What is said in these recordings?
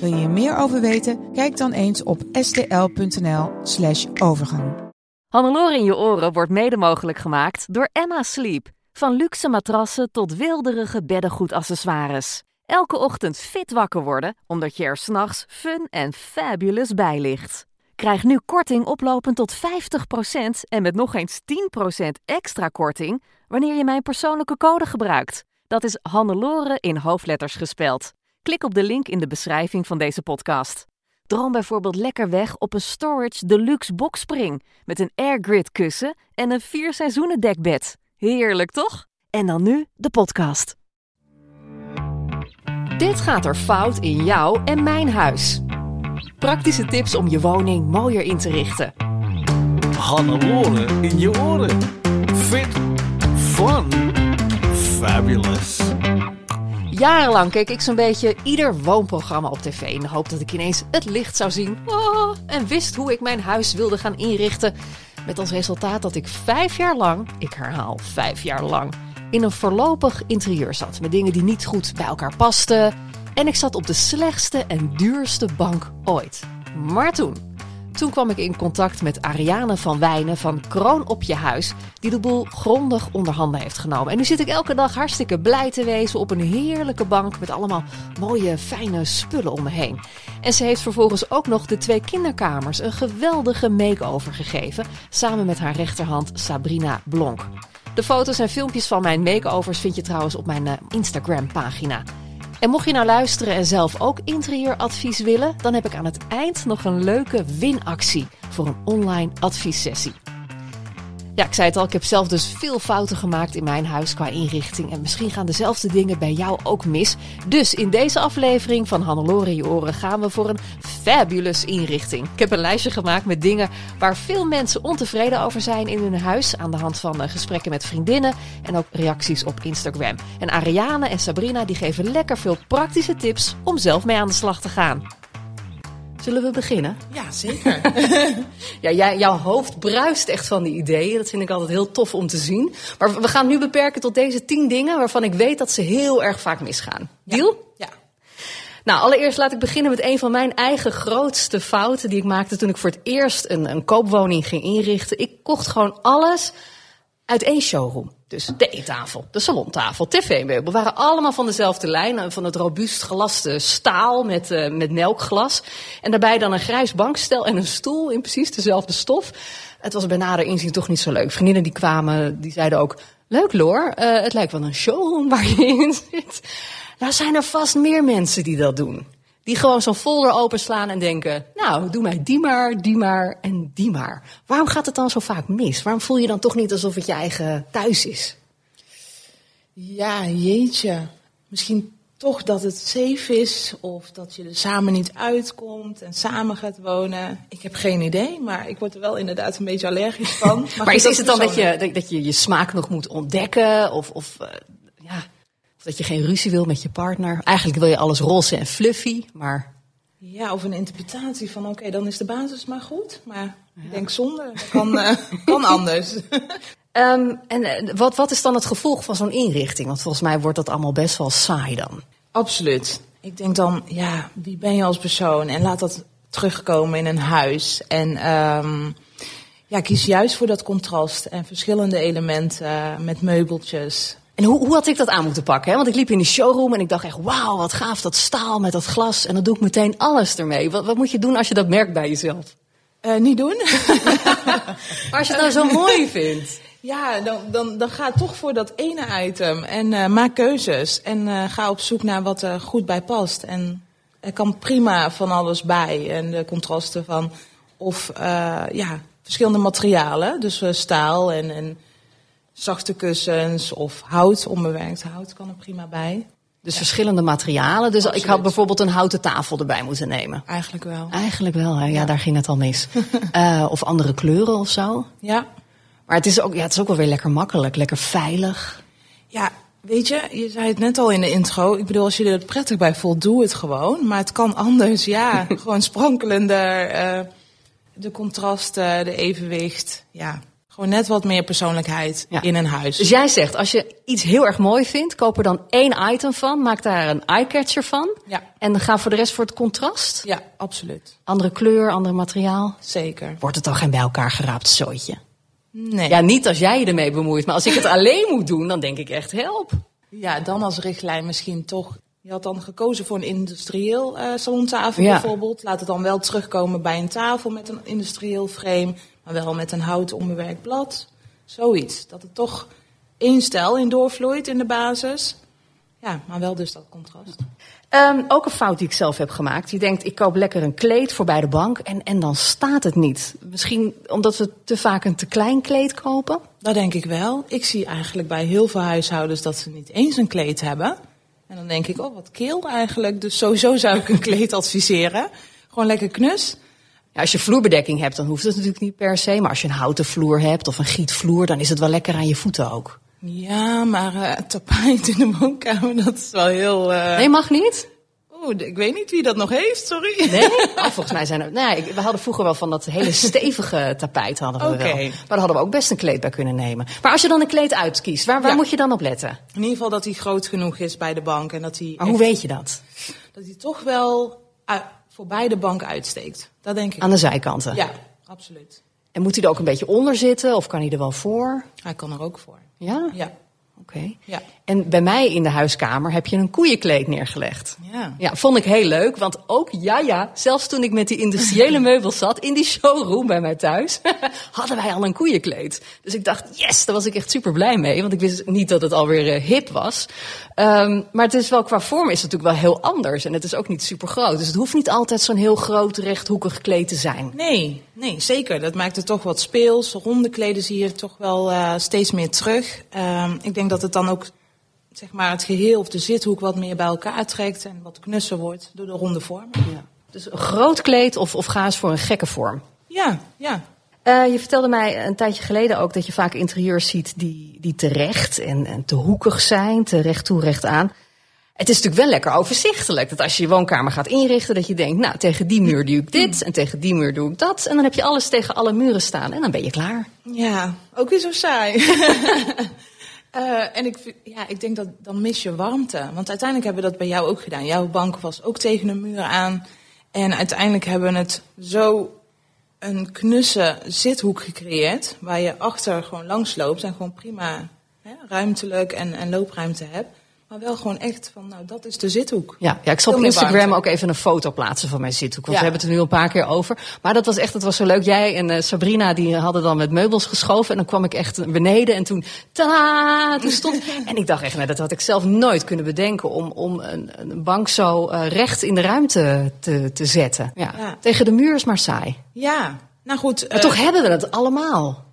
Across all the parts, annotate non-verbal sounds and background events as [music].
Wil je er meer over weten? Kijk dan eens op stl.nl/slash overgang. Hannelore in je oren wordt mede mogelijk gemaakt door Emma Sleep. Van luxe matrassen tot wilderige beddengoedaccessoires. Elke ochtend fit wakker worden, omdat je er s'nachts fun en fabulous bij ligt. Krijg nu korting oplopend tot 50% en met nog eens 10% extra korting wanneer je mijn persoonlijke code gebruikt. Dat is Hannelore in hoofdletters gespeld. Klik op de link in de beschrijving van deze podcast. Droom bijvoorbeeld lekker weg op een Storage Deluxe Boxspring met een Airgrid kussen en een vier seizoenen dekbed. Heerlijk toch? En dan nu de podcast. Dit gaat er fout in jou en mijn huis. Praktische tips om je woning mooier in te richten. Hannelore in je oren. Fit. Fun. Fabulous. Jarenlang keek ik zo'n beetje ieder woonprogramma op tv in de hoop dat ik ineens het licht zou zien. Oh, en wist hoe ik mijn huis wilde gaan inrichten. Met als resultaat dat ik vijf jaar lang, ik herhaal vijf jaar lang, in een voorlopig interieur zat. Met dingen die niet goed bij elkaar pasten. En ik zat op de slechtste en duurste bank ooit. Maar toen, toen kwam ik in contact met Ariane van Wijnen van Kroon op je huis, die de boel grondig onder handen heeft genomen. En nu zit ik elke dag hartstikke blij te wezen op een heerlijke bank met allemaal mooie, fijne spullen om me heen. En ze heeft vervolgens ook nog de twee kinderkamers een geweldige make-over gegeven, samen met haar rechterhand Sabrina Blonk. De foto's en filmpjes van mijn makeovers vind je trouwens op mijn Instagram-pagina. En mocht je nou luisteren en zelf ook interieuradvies willen, dan heb ik aan het eind nog een leuke winactie voor een online adviessessie. Ja, ik zei het al, ik heb zelf dus veel fouten gemaakt in mijn huis qua inrichting. En misschien gaan dezelfde dingen bij jou ook mis. Dus in deze aflevering van Hannelore je oren gaan we voor een fabulous inrichting. Ik heb een lijstje gemaakt met dingen waar veel mensen ontevreden over zijn in hun huis. Aan de hand van gesprekken met vriendinnen en ook reacties op Instagram. En Ariane en Sabrina die geven lekker veel praktische tips om zelf mee aan de slag te gaan. Zullen we beginnen? Ja, zeker. [laughs] ja, jij, jouw hoofd bruist echt van die ideeën. Dat vind ik altijd heel tof om te zien. Maar we gaan nu beperken tot deze tien dingen waarvan ik weet dat ze heel erg vaak misgaan. Deal? Ja. Nou, allereerst laat ik beginnen met een van mijn eigen grootste fouten die ik maakte toen ik voor het eerst een, een koopwoning ging inrichten. Ik kocht gewoon alles uit één showroom. Dus de eettafel, de salontafel, tv-meubel waren allemaal van dezelfde lijn. Van het robuust gelaste staal met, uh, met melkglas. En daarbij dan een grijs bankstel en een stoel in precies dezelfde stof. Het was bij nader inzien toch niet zo leuk. Vriendinnen die kwamen, die zeiden ook... Leuk Loor, uh, het lijkt wel een showroom waar je in zit. Nou zijn er vast meer mensen die dat doen. Die gewoon zo'n folder openslaan en denken: Nou, doe mij die maar, die maar en die maar. Waarom gaat het dan zo vaak mis? Waarom voel je dan toch niet alsof het je eigen thuis is? Ja, jeetje. Misschien toch dat het safe is of dat je er samen niet uitkomt en samen gaat wonen. Ik heb geen idee, maar ik word er wel inderdaad een beetje allergisch van. [laughs] Maar, maar is, is het dan dat je, dat je je smaak nog moet ontdekken of, of ja, of dat je geen ruzie wil met je partner. Eigenlijk wil je alles roze en fluffy, maar... Ja, of een interpretatie van oké, dan is de basis maar goed. Maar ik denk zonder, kan, uh, [laughs] kan anders. um, [laughs] en uh, wat, wat is dan het gevolg van zo'n inrichting? Want volgens mij wordt dat allemaal best wel saai dan. Absoluut. Ik denk dan, ja, wie ben je als persoon? En laat dat terugkomen in een huis. En um, ja, kies juist voor dat contrast en verschillende elementen uh, met meubeltjes. En hoe, hoe had ik dat aan moeten pakken? Hè? Want ik liep in die showroom en ik dacht echt, wauw, wat gaaf dat staal met dat glas. En dan doe ik meteen alles ermee. Wat, wat moet je doen als je dat merkt bij jezelf? Uh, niet doen. maar [laughs] als je het nou zo mooi vindt. Ja, dan, dan, dan ga toch voor dat ene item en uh, maak keuzes. En uh, ga op zoek naar wat er goed bij past. En er kan prima van alles bij. En de contrasten van, of ja, verschillende materialen. Dus staal en, en zachte kussens of hout, onbewerkt hout kan er prima bij. Dus verschillende materialen. Dus ik had bijvoorbeeld een houten tafel erbij moeten nemen. Eigenlijk wel. Eigenlijk wel, hè? Ja, daar ging het al mis. [laughs] Eh, of andere kleuren of zo. Ja. Maar het is, ook, ja, het is ook wel weer lekker makkelijk, lekker veilig. Ja, weet je, je zei het net al in de intro. Ik bedoel, als je er prettig bij voelt, doe het gewoon. Maar het kan anders, ja. [laughs] gewoon sprankelender. eh, de contrasten, de evenwicht. Ja, gewoon net wat meer persoonlijkheid Ja. in een huis. Dus jij zegt, als je iets heel erg mooi vindt, koop er dan één item van. Maak daar een eyecatcher van. Ja. En ga voor de rest voor het contrast. Ja, absoluut. Andere kleur, ander materiaal. Zeker. Wordt het dan geen bij elkaar geraapt zooitje? Nee. Ja, niet als jij je ermee bemoeit. Maar als ik het [laughs] alleen moet doen, dan denk ik echt help. Ja, dan als richtlijn misschien toch. Je had dan gekozen voor een industrieel eh, salontafel Ja. bijvoorbeeld. Laat het dan wel terugkomen bij een tafel met een industrieel frame, maar wel met een houten onbewerkt blad. Zoiets. Dat het toch één stijl in doorvloeit in de basis. Ja, maar wel dus dat contrast. Ehm, ook een fout die ik zelf heb gemaakt. Je denkt, ik koop lekker een kleed voor bij de bank en, en dan staat het niet. Misschien omdat we te vaak een te klein kleed kopen. Dat denk ik wel. Ik zie eigenlijk bij heel veel huishoudens dat ze niet eens een kleed hebben. En dan denk ik, oh wat keel eigenlijk. Dus sowieso zou ik een [laughs] kleed adviseren. Gewoon lekker knus. Als je vloerbedekking hebt, dan hoeft het natuurlijk niet per se. Maar als je een houten vloer hebt of een gietvloer, dan is het wel lekker aan je voeten ook. Ja, maar eh, tapijt in de woonkamer, dat is wel heel... eh, Nee, mag niet? Oeh, ik weet niet wie dat nog heeft, sorry. Nee? [laughs] Oh, volgens mij zijn er... Nee, ik- we hadden vroeger wel van dat hele stevige tapijt hadden we wel. Maar daar hadden we ook best een kleed bij kunnen nemen. Maar als je dan een kleed uitkiest, waar, waar Ja. moet je dan op letten? In ieder geval dat hij groot genoeg is bij de bank. En dat hij, Maar hoe weet je dat? dat hij toch wel uh, voorbij de bank uitsteekt. Dat denk ik. Aan de zijkanten? Ja, absoluut. En moet hij er ook een beetje onder zitten of kan hij er wel voor? Hij kan er ook voor. Ja? Ja, Oké. ja, En bij mij in de huiskamer heb je een koeienkleed neergelegd. ja. Ja, vond ik heel leuk, want ook, ja ja, zelfs toen ik met die industriële [laughs] meubels zat in die showroom bij mij thuis, [laughs] hadden wij al een koeienkleed. Dus ik dacht, yes, daar was ik echt super blij mee, want ik wist niet dat het alweer eh, hip was. Ehm, maar het is wel, qua vorm is het natuurlijk wel heel anders en het is ook niet super groot. Dus het hoeft niet altijd zo'n heel groot rechthoekig kleed te zijn. Nee, nee, zeker. Dat maakt het toch wat speels. Ronde kleden zie je toch wel eh, steeds meer terug. Ehm, ik denk dat het dan ook zeg maar, het geheel of de zithoek wat meer bij elkaar trekt en wat knusser wordt door de ronde vorm. Ja. Dus een groot kleed of, of ga eens voor een gekke vorm. Ja, ja. Eh, je vertelde mij een tijdje geleden ook dat je vaak interieurs ziet die, die terecht en, en te hoekig zijn, te recht toe, recht aan. Het is natuurlijk wel lekker overzichtelijk. Dat als je je woonkamer gaat inrichten, dat je denkt, nou, tegen die muur doe ik dit en tegen die muur doe ik dat. En dan heb je alles tegen alle muren staan en dan ben je klaar. Ja, ook weer zo saai. [laughs] Eh, en ik, ja, ik denk dat dan mis je warmte. Want uiteindelijk hebben we dat bij jou ook gedaan. Jouw bank was ook tegen een muur aan. En uiteindelijk hebben we het zo een knusse zithoek gecreëerd. Waar je achter gewoon langs loopt en gewoon prima hè, ruimtelijk en, en loopruimte hebt. Maar wel gewoon echt van, nou, dat is de zithoek. Ja, ja ik zal op Instagram warmte. ook even een foto plaatsen van mijn zithoek. Want Ja. we hebben het er nu al een paar keer over. Maar dat was echt, het was zo leuk. Jij en eh, Sabrina die hadden dan met meubels geschoven. En dan kwam ik echt beneden en toen, ta, toen stond... [laughs] en ik dacht echt, nou, dat had ik zelf nooit kunnen bedenken... om, om een, een bank zo eh, recht in de ruimte te, te zetten. Ja. Ja. Tegen de muur is maar saai. Ja, nou goed. Maar eh, toch hebben we het allemaal.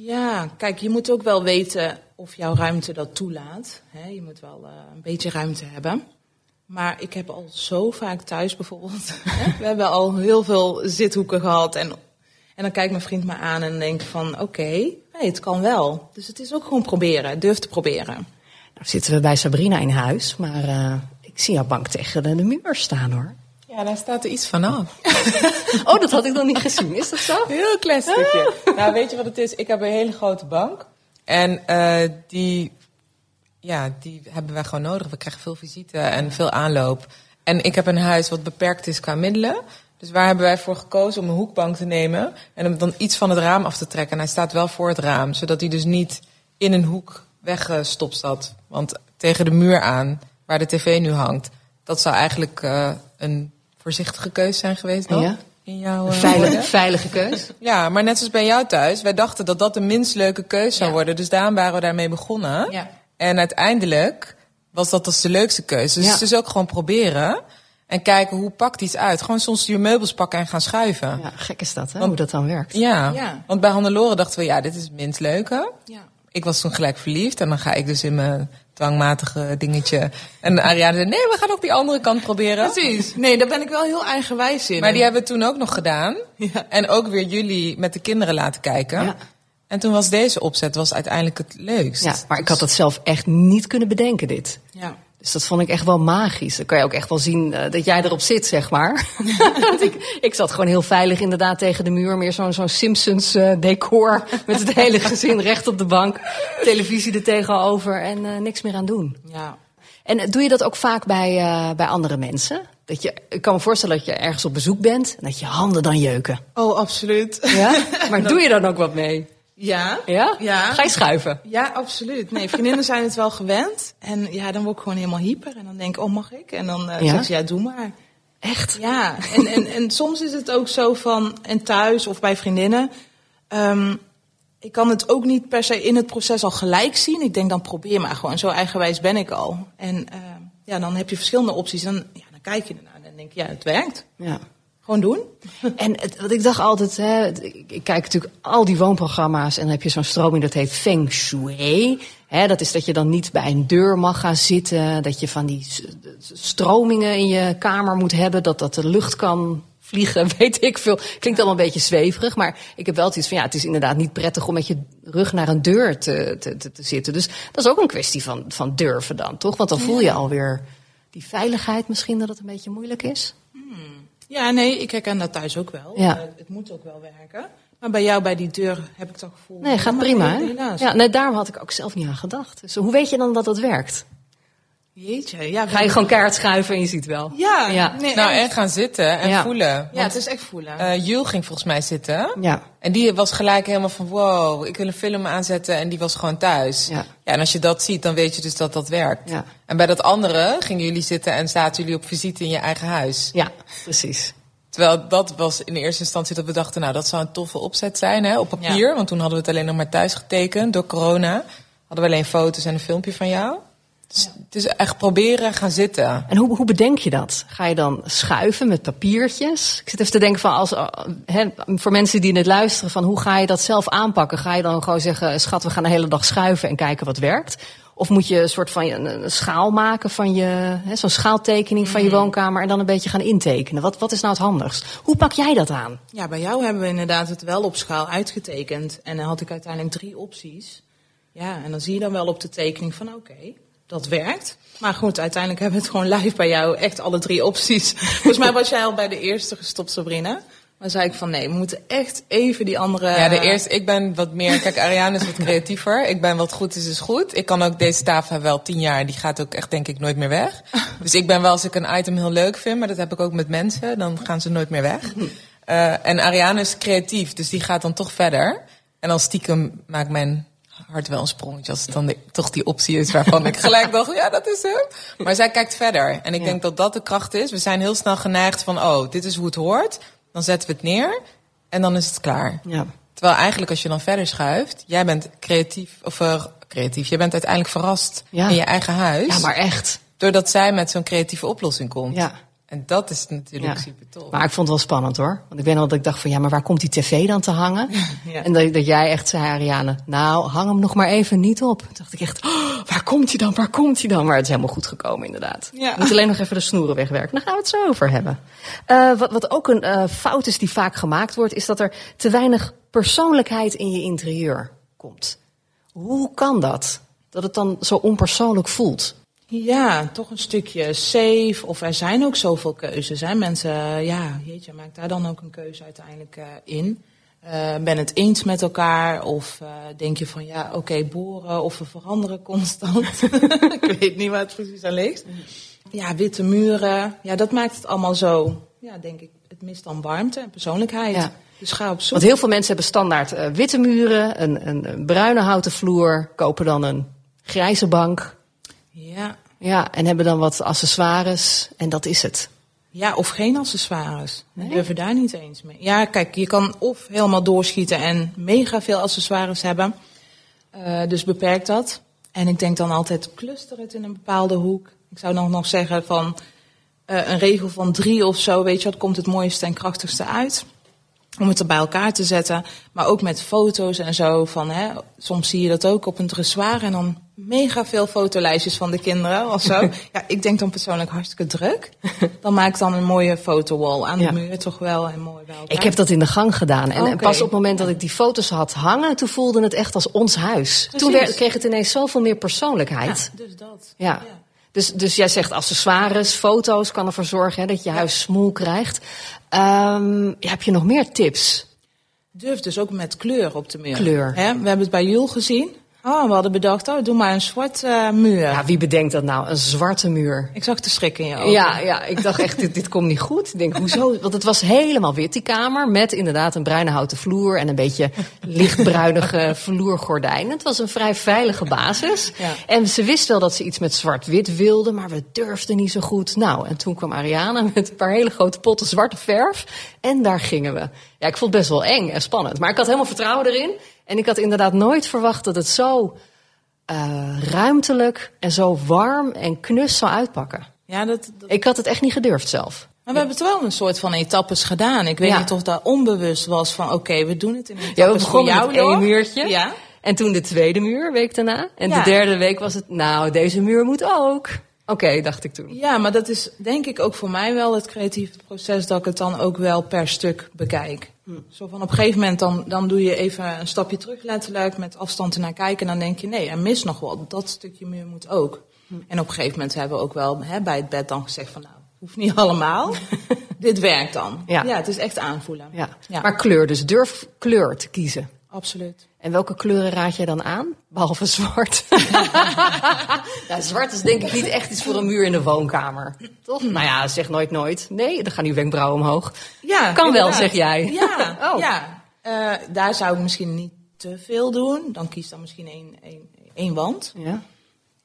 Ja, kijk, je moet ook wel weten of jouw ruimte dat toelaat. Je moet wel eh, een beetje ruimte hebben. Maar ik heb al zo vaak thuis bijvoorbeeld. [laughs] we hebben al heel veel zithoeken gehad. En, en dan kijkt mijn vriend me aan en denkt van oké, het kan wel. Dus het is ook gewoon proberen. Durf te proberen. Nou zitten we bij Sabrina in huis. Maar eh, ik zie jouw bank tegen de muur staan hoor. Ja, daar staat er iets vanaf. [laughs] Oh, dat had ik nog niet gezien. Is dat zo? Heel klein stukje. Nou, weet je wat het is? Ik heb een hele grote bank. En eh, die, ja, die hebben wij gewoon nodig. We krijgen veel visite en veel aanloop. En ik heb een huis wat beperkt is qua middelen. Dus waar hebben wij voor gekozen om een hoekbank te nemen en hem dan iets van het raam af te trekken. En hij staat wel voor het raam, zodat hij dus niet in een hoek weggestopt zat. Want tegen de muur aan, waar de tv nu hangt, dat zou eigenlijk eh, een voorzichtige keuze zijn geweest dan. Ja. In jouw eh, Veilige, veilige keus. [laughs] Ja, maar net zoals bij jou thuis, wij dachten dat dat de minst leuke keuze zou Ja. worden. Dus daarom waren we daarmee begonnen. Ja. En uiteindelijk was dat dus de leukste keuze. Dus het is ook gewoon proberen en kijken hoe pakt iets uit. Gewoon soms je meubels pakken en gaan schuiven. Ja, gek is dat, hè? hoe dat dan werkt. Ja, Ja. want bij Hannelore dachten we, ja, dit is het minst leuke. Ja. Ik was toen gelijk verliefd en dan ga ik dus in mijn dwangmatige dingetje. En Ariane zei, nee, we gaan ook die andere kant proberen. Precies. Nee, daar ben ik wel heel eigenwijs in. Maar die hebben we toen ook nog gedaan. Ja. En ook weer jullie met de kinderen laten kijken. Ja. En toen was deze opzet was uiteindelijk het leukst. Ja, maar ik had dat zelf echt niet kunnen bedenken, dit. Ja. Dus dat vond ik echt wel magisch. Dan kan je ook echt wel zien eh, dat jij erop zit, zeg maar. [laughs] Want ik, ik zat gewoon heel veilig inderdaad tegen de muur. Meer zo'n zo'n Simpsons eh, decor. Met het hele gezin recht op de bank. Televisie er tegenover en eh, niks meer aan doen. ja. En doe je dat ook vaak bij, bij andere mensen? Dat je, ik kan me voorstellen dat je ergens op bezoek bent en dat je handen dan jeuken. Oh, absoluut. Ja? [laughs] Maar doe je dan ook wat mee? Ja. Ja? Ja. Ga je schuiven? Ja, absoluut. Nee, vriendinnen zijn het wel gewend. En ja, dan word ik gewoon helemaal hyper. En dan denk ik, oh, mag ik? En dan eh Ja? zeg ze, ja, doe maar. Echt? Ja, en, en, en soms is het ook zo van, en thuis of bij vriendinnen. ehm, ik kan het ook niet per se in het proces al gelijk zien. Ik denk dan probeer maar gewoon, zo eigenwijs ben ik al. En ehm, ja, dan heb je verschillende opties. Dan, ja, dan kijk je ernaar en dan denk je, ja, het werkt. Ja. Gewoon doen. [laughs] En het, wat ik dacht altijd, hè, ik, kijk natuurlijk al die woonprogramma's en dan heb je zo'n stroming dat heet Feng Shui. Hè, dat is dat je dan niet bij een deur mag gaan zitten, dat je van die stromingen in je kamer moet hebben, dat dat de lucht kan vliegen, [laughs] weet ik veel. Klinkt allemaal een beetje zweverig, maar ik heb wel iets van ja, het is inderdaad niet prettig om met je rug naar een deur te, te, te, te zitten. Dus dat is ook een kwestie van, van durven dan, toch? Want dan voel je alweer die veiligheid misschien dat het een beetje moeilijk is. Ja, nee, ik herken dat thuis ook wel. Ja. Eh, het moet ook wel werken. Maar bij jou, bij die deur, heb ik dat gevoel. Nee, gaat prima. Hè? Helaas. Ja, nee, daarom had ik ook zelf niet aan gedacht. Dus hoe weet je dan dat het werkt? Jeetje, ja. Ga je gewoon keihard schuiven en je ziet wel. Ja, Ja. Nee, Nou, echt. en gaan zitten en Ja. voelen. Ja, het is echt voelen. eh, Jul ging volgens mij zitten. Ja. En die was gelijk helemaal van, wow, ik wil een film aanzetten. En die was gewoon thuis. Ja. en als je dat ziet, dan weet je dus dat dat werkt. Ja. En bij dat andere gingen jullie zitten en zaten jullie op visite in je eigen huis. Ja, precies. Terwijl dat was in eerste instantie dat we dachten, nou, dat zou een toffe opzet zijn hè, op papier. Want toen hadden we het alleen nog maar thuis getekend door corona. Hadden we alleen foto's en een filmpje van jou. Dus het is echt proberen gaan zitten. En hoe, hoe bedenk je dat? Ga je dan schuiven met papiertjes? Ik zit even te denken van als, hè, voor mensen die net luisteren, van hoe ga je dat zelf aanpakken? Ga je dan gewoon zeggen, schat, we gaan de hele dag schuiven en kijken wat werkt? Of moet je een soort van een, een schaal maken van je, zo'n schaaltekening van je woonkamer en dan een beetje gaan intekenen? Wat, wat is nou het handigst? Hoe pak jij dat aan? Ja, bij jou hebben we inderdaad het wel op schaal uitgetekend. En dan had ik uiteindelijk drie opties. Ja, en dan zie je dan wel op de tekening van oké, dat werkt. Maar goed, uiteindelijk hebben we het gewoon live bij jou echt alle drie opties. Volgens mij was jij al bij de eerste gestopt, Sabrina. Maar zei ik van nee, we moeten echt even die andere... Ja, de eerste, ik ben wat meer, kijk, Ariane is wat creatiever. Ik ben wat goed is, is goed. Ik kan ook deze tafel wel tien jaar, die gaat ook echt denk ik nooit meer weg. [laughs] Dus ik ben wel, als ik een item heel leuk vind, maar dat heb ik ook met mensen, dan gaan ze nooit meer weg. [laughs] Eh, en Ariane is creatief, dus die gaat dan toch verder. En dan stiekem maakt mijn hart wel een sprongetje als het dan de- toch die optie is waarvan ik gelijk dacht, ja, dat is hem. Maar zij kijkt verder. En ik Ja. denk dat dat de kracht is. We zijn heel snel geneigd van, oh, dit is hoe het hoort. Dan zetten we het neer en dan is het klaar. Ja. Terwijl eigenlijk als je dan verder schuift, jij bent creatief, of eh, creatief, jij bent uiteindelijk verrast Ja. in je eigen huis. ja, maar echt. Doordat zij met zo'n creatieve oplossing komt. Ja. En dat is natuurlijk Ja. super tof. Maar ik vond het wel spannend hoor. Want ik weet nog dat ik dacht van ja, maar waar komt die tv dan te hangen? [laughs] Ja. En dat, dat jij echt zei, Ariane, nou hang hem nog maar even niet op. Toen dacht ik echt, oh, waar komt hij dan, waar komt hij dan? Maar het is helemaal goed gekomen inderdaad. Ja. We moeten alleen nog even de snoeren wegwerken. Daar gaan we het zo over hebben. Eh, wat, wat ook een eh, fout is die vaak gemaakt wordt, is dat er te weinig persoonlijkheid in je interieur komt. Hoe kan dat? Dat het dan zo onpersoonlijk voelt. Ja, toch een stukje safe. Of er zijn ook zoveel keuzes. Hè? Mensen, ja, jeetje, maak daar dan ook een keuze uiteindelijk eh, in. Eh, ben het eens met elkaar? Of eh, denk je van, ja, oké, boren of we veranderen constant? [laughs] ik weet niet waar het precies aan ligt. Ja, witte muren. Ja, dat maakt het allemaal zo, ja, denk ik, het mist dan warmte en persoonlijkheid. Ja. Dus ga op zoek. Want heel veel mensen hebben standaard witte muren, een, een, een bruine houten vloer, kopen dan een grijze bank. Ja. Ja, en hebben dan wat accessoires en dat is het. Ja, of geen accessoires. We Nee? durven daar niet eens mee. Ja, kijk, je kan of helemaal doorschieten en mega veel accessoires hebben. Eh, dus beperk dat. En ik denk dan altijd, cluster het in een bepaalde hoek. Ik zou dan nog zeggen van eh, een regel van drie of zo, weet je wat, komt het mooiste en krachtigste uit. Om het er bij elkaar te zetten. Maar ook met foto's en zo. Van, hè, soms zie je dat ook op een dressoir en dan mega veel fotolijstjes van de kinderen of zo. [laughs] ja, ik denk dan persoonlijk hartstikke druk. Dan maak ik dan een mooie fotowall aan Ja. de muur toch wel en mooi elkaar. Ik heb dat in de gang gedaan. En, en Oké. pas op het moment dat ik die foto's had hangen, toen voelde het echt als ons huis. Toen werd, kreeg het ineens zoveel meer persoonlijkheid. Ja, dus dat. Ja. Dus, dus jij zegt accessoires, foto's kan ervoor zorgen hè, dat je huis smoel krijgt. Ehm, heb je nog meer tips? Durf dus ook met kleur op de muur. Kleur. We hebben het bij Jul gezien. Oh, we hadden bedacht, oh, doe maar een zwart eh, muur. Ja, wie bedenkt dat nou? Een zwarte muur. Ik zag de schrik in je ogen. Ja, ja, ik dacht echt, dit, dit komt niet goed. Ik denk, hoezo? Want het was helemaal wit, die kamer. Met inderdaad een bruine houten vloer en een beetje lichtbruinige [laughs] vloergordijnen. Het was een vrij veilige basis. Ja. En ze wist wel dat ze iets met zwart-wit wilde, maar we durfden niet zo goed. Nou, en toen kwam Ariane met een paar hele grote potten zwarte verf. En daar gingen we. Ja, ik vond het best wel eng en spannend. Maar ik had helemaal vertrouwen erin. En ik had inderdaad nooit verwacht dat het zo eh, ruimtelijk en zo warm en knus zou uitpakken. Ja, dat, dat- Ik had het echt niet gedurfd zelf. Maar we hebben het wel een soort van etappes gedaan. Ik weet Ja. niet of dat onbewust was van, oké, we doen het in etappes Ja, we voor begonnen jou met één muurtje. Ja. En toen de tweede muur, week daarna. En Ja. de derde week was het, nou, deze muur moet ook. Oké, dacht ik toen. Ja, maar dat is denk ik ook voor mij wel het creatieve proces dat ik het dan ook wel per stuk bekijk. Hm. Zo van op een gegeven moment dan, dan doe je even een stapje terug letterlijk met afstand ernaar kijken. En dan denk je nee, er mist nog wat. Dat stukje muur moet ook. Hm. En op een gegeven moment hebben we ook wel hè, bij het bed dan gezegd van nou, hoeft niet [laughs] allemaal. [laughs] Dit werkt dan. Ja. het is echt aanvoelen. Ja. Ja. Maar kleur, dus durf kleur te kiezen. Absoluut. En welke kleuren raad jij dan aan? Behalve zwart. [laughs] ja, zwart is denk ik niet echt iets voor een muur in de woonkamer. Toch? Nou ja, zeg nooit nooit. Nee, dan gaan nu wenkbrauwen omhoog. Ja, Kan wel, zeg jij. Ja, [laughs] Oh. ja. Eh, daar zou ik misschien niet te veel doen. Dan kies dan misschien één, één, één wand. Ja.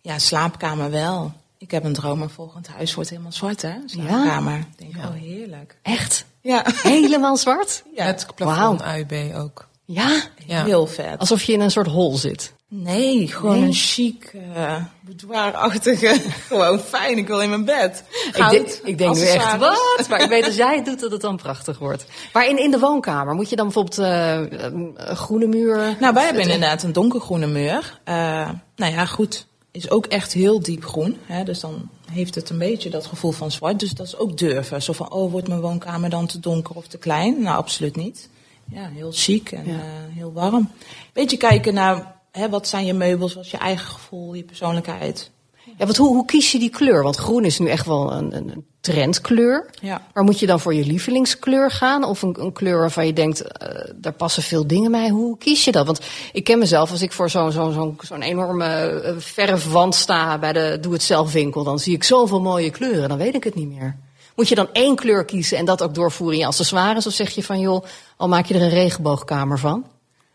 Ja, slaapkamer wel. Ik heb een droom, mijn volgend huis wordt helemaal zwart, hè? Slaapkamer. Ik denk, oh, heerlijk. Echt? Ja, Helemaal zwart? ja. Het plafond AUB ook. Ja? Ja. heel vet. Alsof je in een soort hol zit. Nee, gewoon Nee? een chic, eh boudoir-achtige. [laughs] gewoon fijn, ik wil in mijn bed. Ik, denk- ik denk nu echt, wat? Maar ik weet als jij het doet dat het dan prachtig wordt. Maar in, in de woonkamer, moet je dan bijvoorbeeld eh, een groene muur... Nou, wij hebben inderdaad een donkergroene muur. Eh, nou ja, goed. Is ook echt heel diep groen. Hè? Dus dan heeft het een beetje dat gevoel van zwart. Dus dat is ook durven. Zo van, oh, wordt mijn woonkamer dan te donker of te klein? Nou, absoluut niet. Ja, heel chic en Ja. eh, heel warm. Beetje kijken naar, hè, wat zijn je meubels, wat is je eigen gevoel, je persoonlijkheid. Ja, want hoe, hoe kies je die kleur? Want groen is nu echt wel een, een trendkleur. Ja. Maar moet je dan voor je lievelingskleur gaan? Of een, een kleur waarvan je denkt, eh, daar passen veel dingen bij. Hoe kies je dat? Want ik ken mezelf, als ik voor zo'n zo'n zo'n zo'n enorme eh, verfwand sta bij de doe-het-zelf winkel, dan zie ik zoveel mooie kleuren, dan weet ik het niet meer. Moet je dan één kleur kiezen en dat ook doorvoeren in je accessoires? Of zeg je van, joh, al maak je er een regenboogkamer van?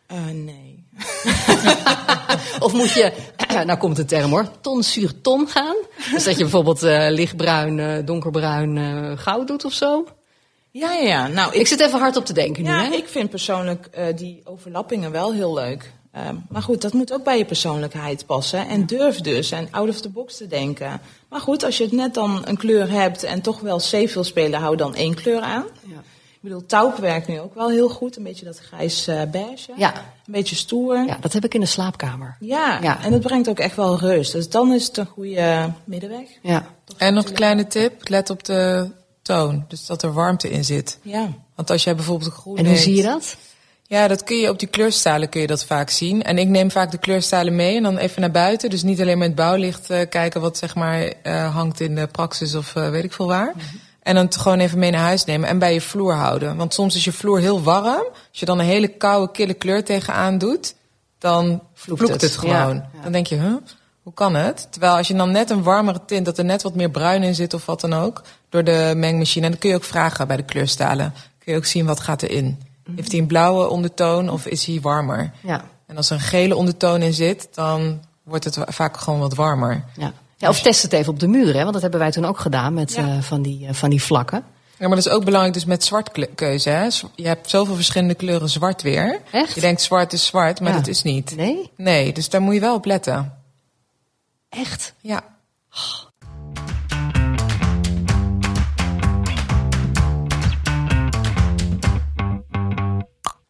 Eh, nee. [laughs] Of moet je, [clears throat] nou komt de term hoor, ton sur ton gaan? Dus dat je bijvoorbeeld eh, lichtbruin, eh, donkerbruin goud doet of zo? Ja, ja, ja. Nou, Ik zit even hard op te denken nu, Ja, hè? ik vind persoonlijk die overlappingen wel heel leuk. Ehm, maar goed, dat moet ook bij je persoonlijkheid passen. En durf dus en out of the box te denken. Maar goed, als je het net dan een kleur hebt en toch wel safe wil spelen, hou dan één kleur aan. Ja. Ik bedoel, taupe werkt nu ook wel heel goed. Een beetje dat grijs eh beige. Ja. Een beetje stoer. Ja, dat heb ik in de slaapkamer. Ja, Ja. en dat brengt ook echt wel rust. Dus dan is het een goede middenweg. Ja. En nog een kleine tip, let op de toon. Dus dat er warmte in zit. Ja. Want als jij bijvoorbeeld groen En hoe zie je dat? Ja, dat kun je op die kleurstalen kun je dat vaak zien. En ik neem vaak de kleurstalen mee en dan even naar buiten. Dus niet alleen met bouwlicht eh, kijken wat zeg maar eh, hangt in de praxis of eh, weet ik veel waar. En dan het gewoon even mee naar huis nemen en bij je vloer houden. Want soms is je vloer heel warm. Als je dan een hele koude, kille kleur tegenaan doet, dan Vloekt vloekt, het. het. gewoon. Ja, ja. Dan denk je, huh, hoe kan het? Terwijl als je dan net een warmere tint, dat er net wat meer bruin in zit of wat dan ook, door de mengmachine. En dan kun je ook vragen bij de kleurstalen. Kun je ook zien wat gaat erin. Heeft hij een blauwe ondertoon of is hij warmer? Ja. En als er een gele ondertoon in zit, dan wordt het vaak gewoon wat warmer. ja. ja of test het even op de muur, hè? Want dat hebben wij toen ook gedaan met Ja. eh, van, die, eh, van die vlakken. Ja, maar dat is ook belangrijk dus met zwartkeuze. Hè? Je hebt zoveel verschillende kleuren zwart weer. Echt? Je denkt zwart is zwart, maar Ja. dat is niet. Nee? Nee, dus daar moet je wel op letten. Echt? Ja.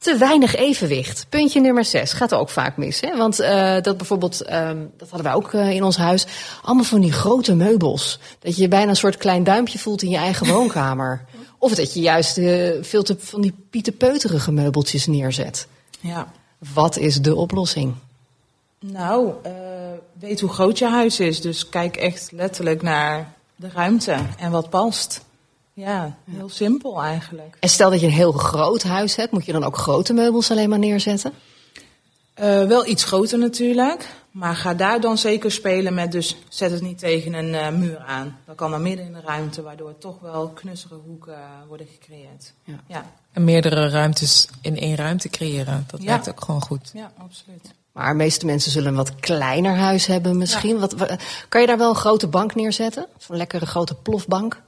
Te weinig evenwicht. Puntje nummer 6 gaat ook vaak mis. Hè? Want uh, dat bijvoorbeeld, um, dat hadden wij ook uh, in ons huis, allemaal van die grote meubels. Dat je bijna een soort klein duimpje voelt in je eigen woonkamer. [laughs] Of dat je juist uh, veel te van die pieterpeuterige meubeltjes neerzet. Ja. Wat is de oplossing? Nou, weet hoe groot je huis is. Dus kijk echt letterlijk naar de ruimte en wat past. Ja, heel simpel eigenlijk. En stel dat je een heel groot huis hebt, moet je dan ook grote meubels alleen maar neerzetten? Uh, wel iets groter natuurlijk. Maar ga daar dan zeker spelen met dus zet het niet tegen een uh, muur aan. Dan kan er midden in de ruimte, waardoor toch wel knussere hoeken uh, worden gecreëerd. Ja. ja. En meerdere ruimtes in één ruimte creëren, dat Ja. werkt ook gewoon goed. Ja, absoluut. Maar de meeste mensen zullen een wat kleiner huis hebben misschien. Wat, wa- kan je daar wel een grote bank neerzetten? Zo'n lekkere grote plofbank?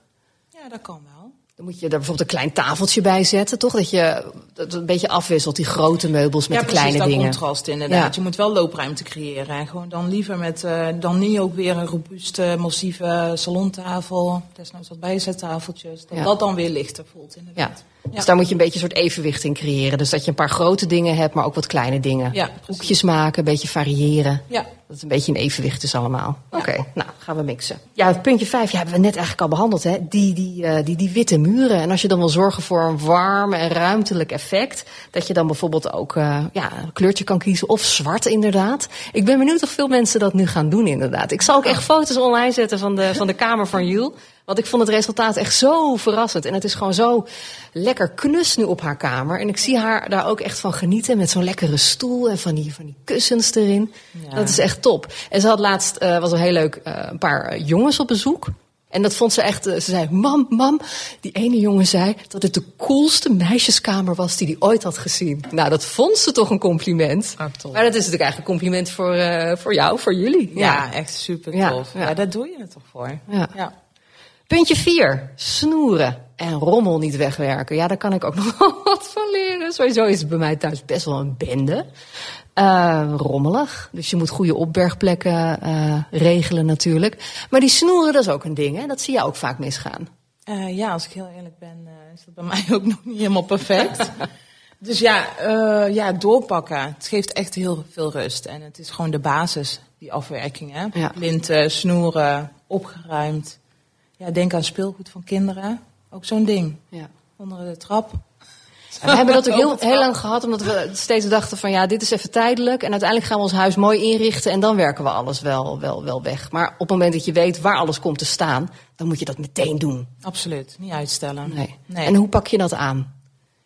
Ja, dat kan wel. Dan moet je daar bijvoorbeeld een klein tafeltje bij zetten, toch? Dat je dat een beetje afwisselt, die grote meubels met ja, de kleine precies, dat dingen. contrast inderdaad. Ja. Je moet wel loopruimte creëren. En gewoon dan liever met, eh, dan niet ook weer een robuuste, massieve salontafel. Desnoods wat bijzettafeltjes. Dat Ja. dat dan weer lichter voelt Ja. Dus daar moet je een beetje een soort evenwicht in creëren. Dus dat je een paar grote dingen hebt, maar ook wat kleine dingen. Ja. Hoekjes maken, een beetje variëren. Ja. Dat het een beetje in evenwicht is allemaal. Oké, nou gaan we mixen. Ja, puntje vijf ja, hebben we net eigenlijk al behandeld. Hè? Die, die, eh, die, die witte muren. En als je dan wil zorgen voor een warm en ruimtelijk effect. Dat je dan bijvoorbeeld ook eh, ja, een kleurtje kan kiezen. Of zwart inderdaad. Ik ben benieuwd of veel mensen dat nu gaan doen inderdaad. Ik zal ook echt foto's online zetten van de, van de kamer van Jules. Want ik vond het resultaat echt zo verrassend. En het is gewoon zo lekker knus nu op haar kamer. En ik zie haar daar ook echt van genieten. Met zo'n lekkere stoel en van die, van die kussens erin. Ja. Dat is echt top. En ze had laatst, eh, was wel heel leuk, eh, een paar eh, jongens op bezoek. En dat vond ze echt, ze zei, mam, mam, die ene jongen zei dat het de coolste meisjeskamer was die hij ooit had gezien. Nou, dat vond ze toch een compliment. Ah. Maar dat is natuurlijk eigenlijk een compliment voor, voor jou, voor jullie. Ja, echt super tof. ja. Ja, daar doe je het toch voor. Ja. Puntje 4. Snoeren en rommel niet wegwerken. Ja, daar kan ik ook [laughs] nog wat van leren. Sowieso is het bij mij thuis best wel een bende. Eh, rommelig. Dus je moet goede opbergplekken eh, regelen natuurlijk. Maar die snoeren, dat is ook een ding. Hè? Dat zie je ook vaak misgaan. Eh, ja, als ik heel eerlijk ben, is dat bij [laughs] mij ook nog niet helemaal perfect. dus ja, ja, doorpakken. Het geeft echt heel veel rust. En het is gewoon de basis, die afwerking. Hè? Ja. Linten, snoeren, opgeruimd. Ja, denk aan speelgoed van kinderen. Ook zo'n ding. Ja. Onder de trap. En we hebben dat ook heel, heel lang gehad, omdat we steeds dachten van ja, dit is even tijdelijk. En uiteindelijk gaan we ons huis mooi inrichten en dan werken we alles wel, wel, wel weg. Maar op het moment dat je weet waar alles komt te staan, dan moet je dat meteen doen. Absoluut, niet uitstellen. Nee. Nee. En hoe pak je dat aan?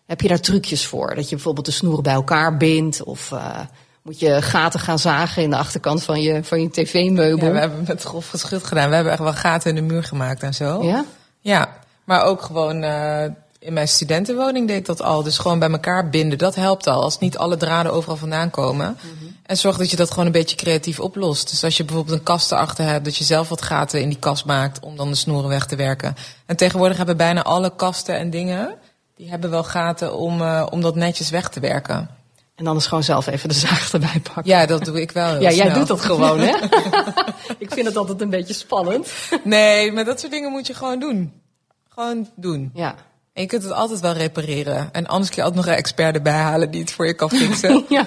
Heb je daar trucjes voor? Dat je bijvoorbeeld de snoeren bij elkaar bindt? Of eh, moet je gaten gaan zagen in de achterkant van je, van je tv-meubel? Ja, we hebben met grof geschut gedaan. We hebben echt wel gaten in de muur gemaakt en zo. Ja? Ja, maar ook gewoon eh, in mijn studentenwoning deed ik dat al. Dus gewoon bij elkaar binden, dat helpt al. Als niet alle draden overal vandaan komen. En zorg dat je dat gewoon een beetje creatief oplost. Dus als je bijvoorbeeld een kast erachter hebt, dat je zelf wat gaten in die kast maakt om dan de snoeren weg te werken. En tegenwoordig hebben bijna alle kasten en dingen, die hebben wel gaten om, eh, om dat netjes weg te werken. En dan is gewoon zelf even de zaag erbij pakken. Ja, dat doe ik wel heel Ja, jij doet dat gewoon, hè? [laughs] ik vind het altijd een beetje spannend. Nee, maar dat soort dingen moet je gewoon doen. Gewoon doen. Ja. En je kunt het altijd wel repareren. En anders kun je altijd nog een expert erbij halen die het voor je kan fixen. [laughs] ja.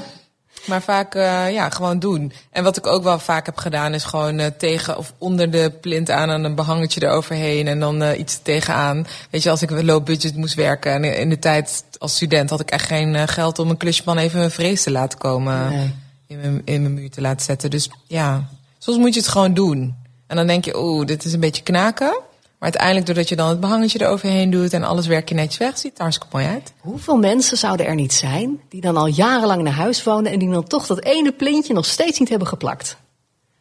Maar vaak, eh, ja, gewoon doen. En wat ik ook wel vaak heb gedaan, is gewoon eh, tegen of onder de plint aan en een behangetje eroverheen. En dan eh, iets tegenaan. Weet je, als ik low budget moest werken. En in de tijd als student had ik echt geen geld om een klusjeman even een vrees te laten komen. Nee. In, mijn, in mijn muur te laten zetten. Dus ja, soms moet je het gewoon doen. En dan denk je, oeh, dit is een beetje knaken. Maar uiteindelijk, doordat je dan het behangetje eroverheen doet en alles werk je netjes weg, ziet het hartstikke mooi uit. Hoeveel mensen zouden er niet zijn die dan al jarenlang naar huis wonen en die dan toch dat ene plintje nog steeds niet hebben geplakt?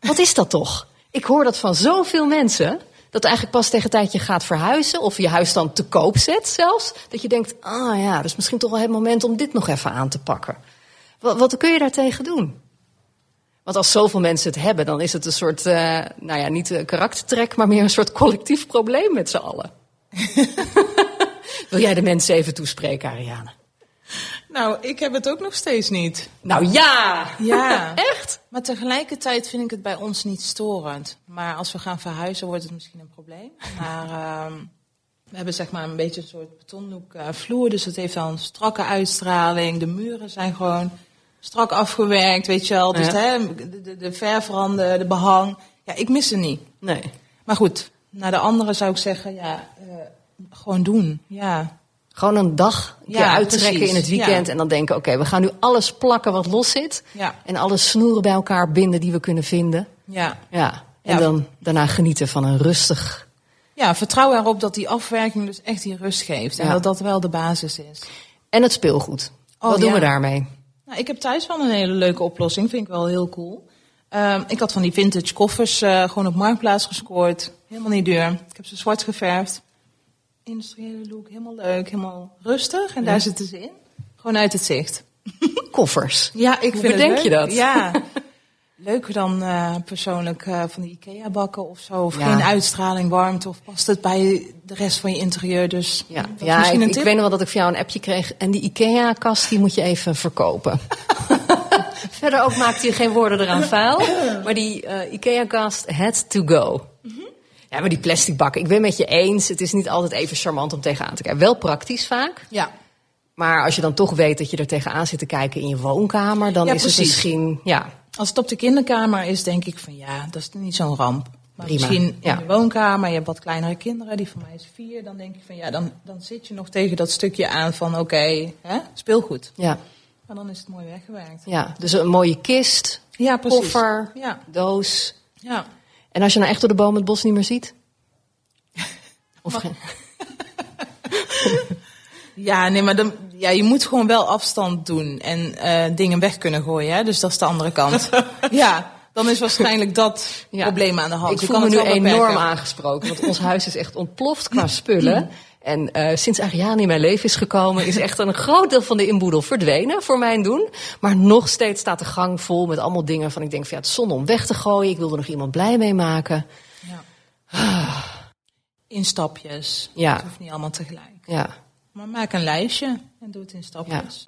Wat is dat toch? Ik hoor dat van zoveel mensen. Dat eigenlijk pas tegen tijd je gaat verhuizen of je huis dan te koop zet zelfs. Dat je denkt, ah ja, dat is misschien toch wel het moment om dit nog even aan te pakken. Wat, wat kun je daartegen doen? Want als zoveel mensen het hebben, dan is het een soort, eh, nou ja, niet een karaktertrek, maar meer een soort collectief probleem met z'n allen. [laughs] Wil jij de mensen even toespreken, Ariane? Nou, ik heb het ook nog steeds niet. Nou ja! Ja. [laughs] Echt? Maar tegelijkertijd vind ik het bij ons niet storend. Maar als we gaan verhuizen, wordt het misschien een probleem. Maar ehm, We hebben zeg maar een beetje een soort betonlook eh, vloer, dus het heeft dan een strakke uitstraling. De muren zijn gewoon strak afgewerkt, weet je wel. Dus Ja. hè, de, de, de verfranden, de behang. Ja, ik mis ze niet. Nee. Maar goed, naar de andere zou ik zeggen, ja, eh, gewoon doen. Ja, Gewoon een dag een keer Ja, uittrekken precies. in het weekend Ja. en dan denken, oké, we gaan nu alles plakken wat los zit. ja, En alle snoeren bij elkaar binden die we kunnen vinden. ja. Ja. En dan daarna genieten van een rustig. Ja, vertrouw erop dat die afwerking dus echt die rust geeft. En dat dat wel de basis is. En het speelgoed. Oh, wat doen ja. we daarmee? Nou, ik heb thuis wel een hele leuke oplossing. Vind ik wel heel cool. Ehm, ik had van die vintage koffers eh, gewoon op Marktplaats gescoord. Helemaal niet duur. Ik heb ze zwart geverfd. Industriële look, helemaal leuk, helemaal rustig. En daar zitten ze in. Gewoon uit het zicht. Koffers. Ja, ik Hoe vind bedenk het je dat? Ja. [laughs] Leuker dan eh, persoonlijk eh, van die IKEA bakken of zo. Of Ja. geen uitstraling, warmte. Of past het bij de rest van je interieur. Dus Ja, ja misschien ik, een ik tip. weet nog wel dat ik van jou een appje kreeg. En die IKEA-kast die moet je even verkopen. [laughs] Verder ook maakte je geen woorden eraan vuil. Maar die eh, IKEA-kast had to go. Mhm. Ja, maar die plastic bakken, ik ben met je eens. Het is niet altijd even charmant om tegenaan te kijken. Wel praktisch vaak. Ja. Maar als je dan toch weet dat je er tegenaan zit te kijken in je woonkamer... dan Ja, is het misschien... Ja, Als het op de kinderkamer is, denk ik van ja, dat is niet zo'n ramp. Maar Prima, misschien ja. in de woonkamer, je hebt wat kleinere kinderen, die van mij is vier. Dan denk ik van ja, dan, dan zit je nog tegen dat stukje aan van oké, speelgoed. ja, Maar dan is het mooi weggewerkt. ja. Dus een mooie kist, Ja, precies. koffer, Ja, doos. ja. En als je nou echt door de boom het bos niet meer ziet? [laughs] Of geen- [laughs] ja nee, maar dan, ja, je moet gewoon wel afstand doen en eh, dingen weg kunnen gooien. Hè? Dus dat is de andere kant. [laughs] ja, dan is waarschijnlijk dat Ja. probleem aan de hand. Ik Je voel kan me nu het wel enorm beperken. aangesproken, want ons huis is echt ontploft qua spullen. [laughs] En eh, sinds Ariane in mijn leven is gekomen, is echt een groot deel van de inboedel verdwenen voor mijn doen. Maar nog steeds staat de gang vol met allemaal dingen van ik denk van ja, het is zonde om weg te gooien. Ik wil er nog iemand blij mee maken. Ja. In stapjes. Ja. Het hoeft niet allemaal tegelijk. Ja, Maar maak een lijstje en doe het in stapjes.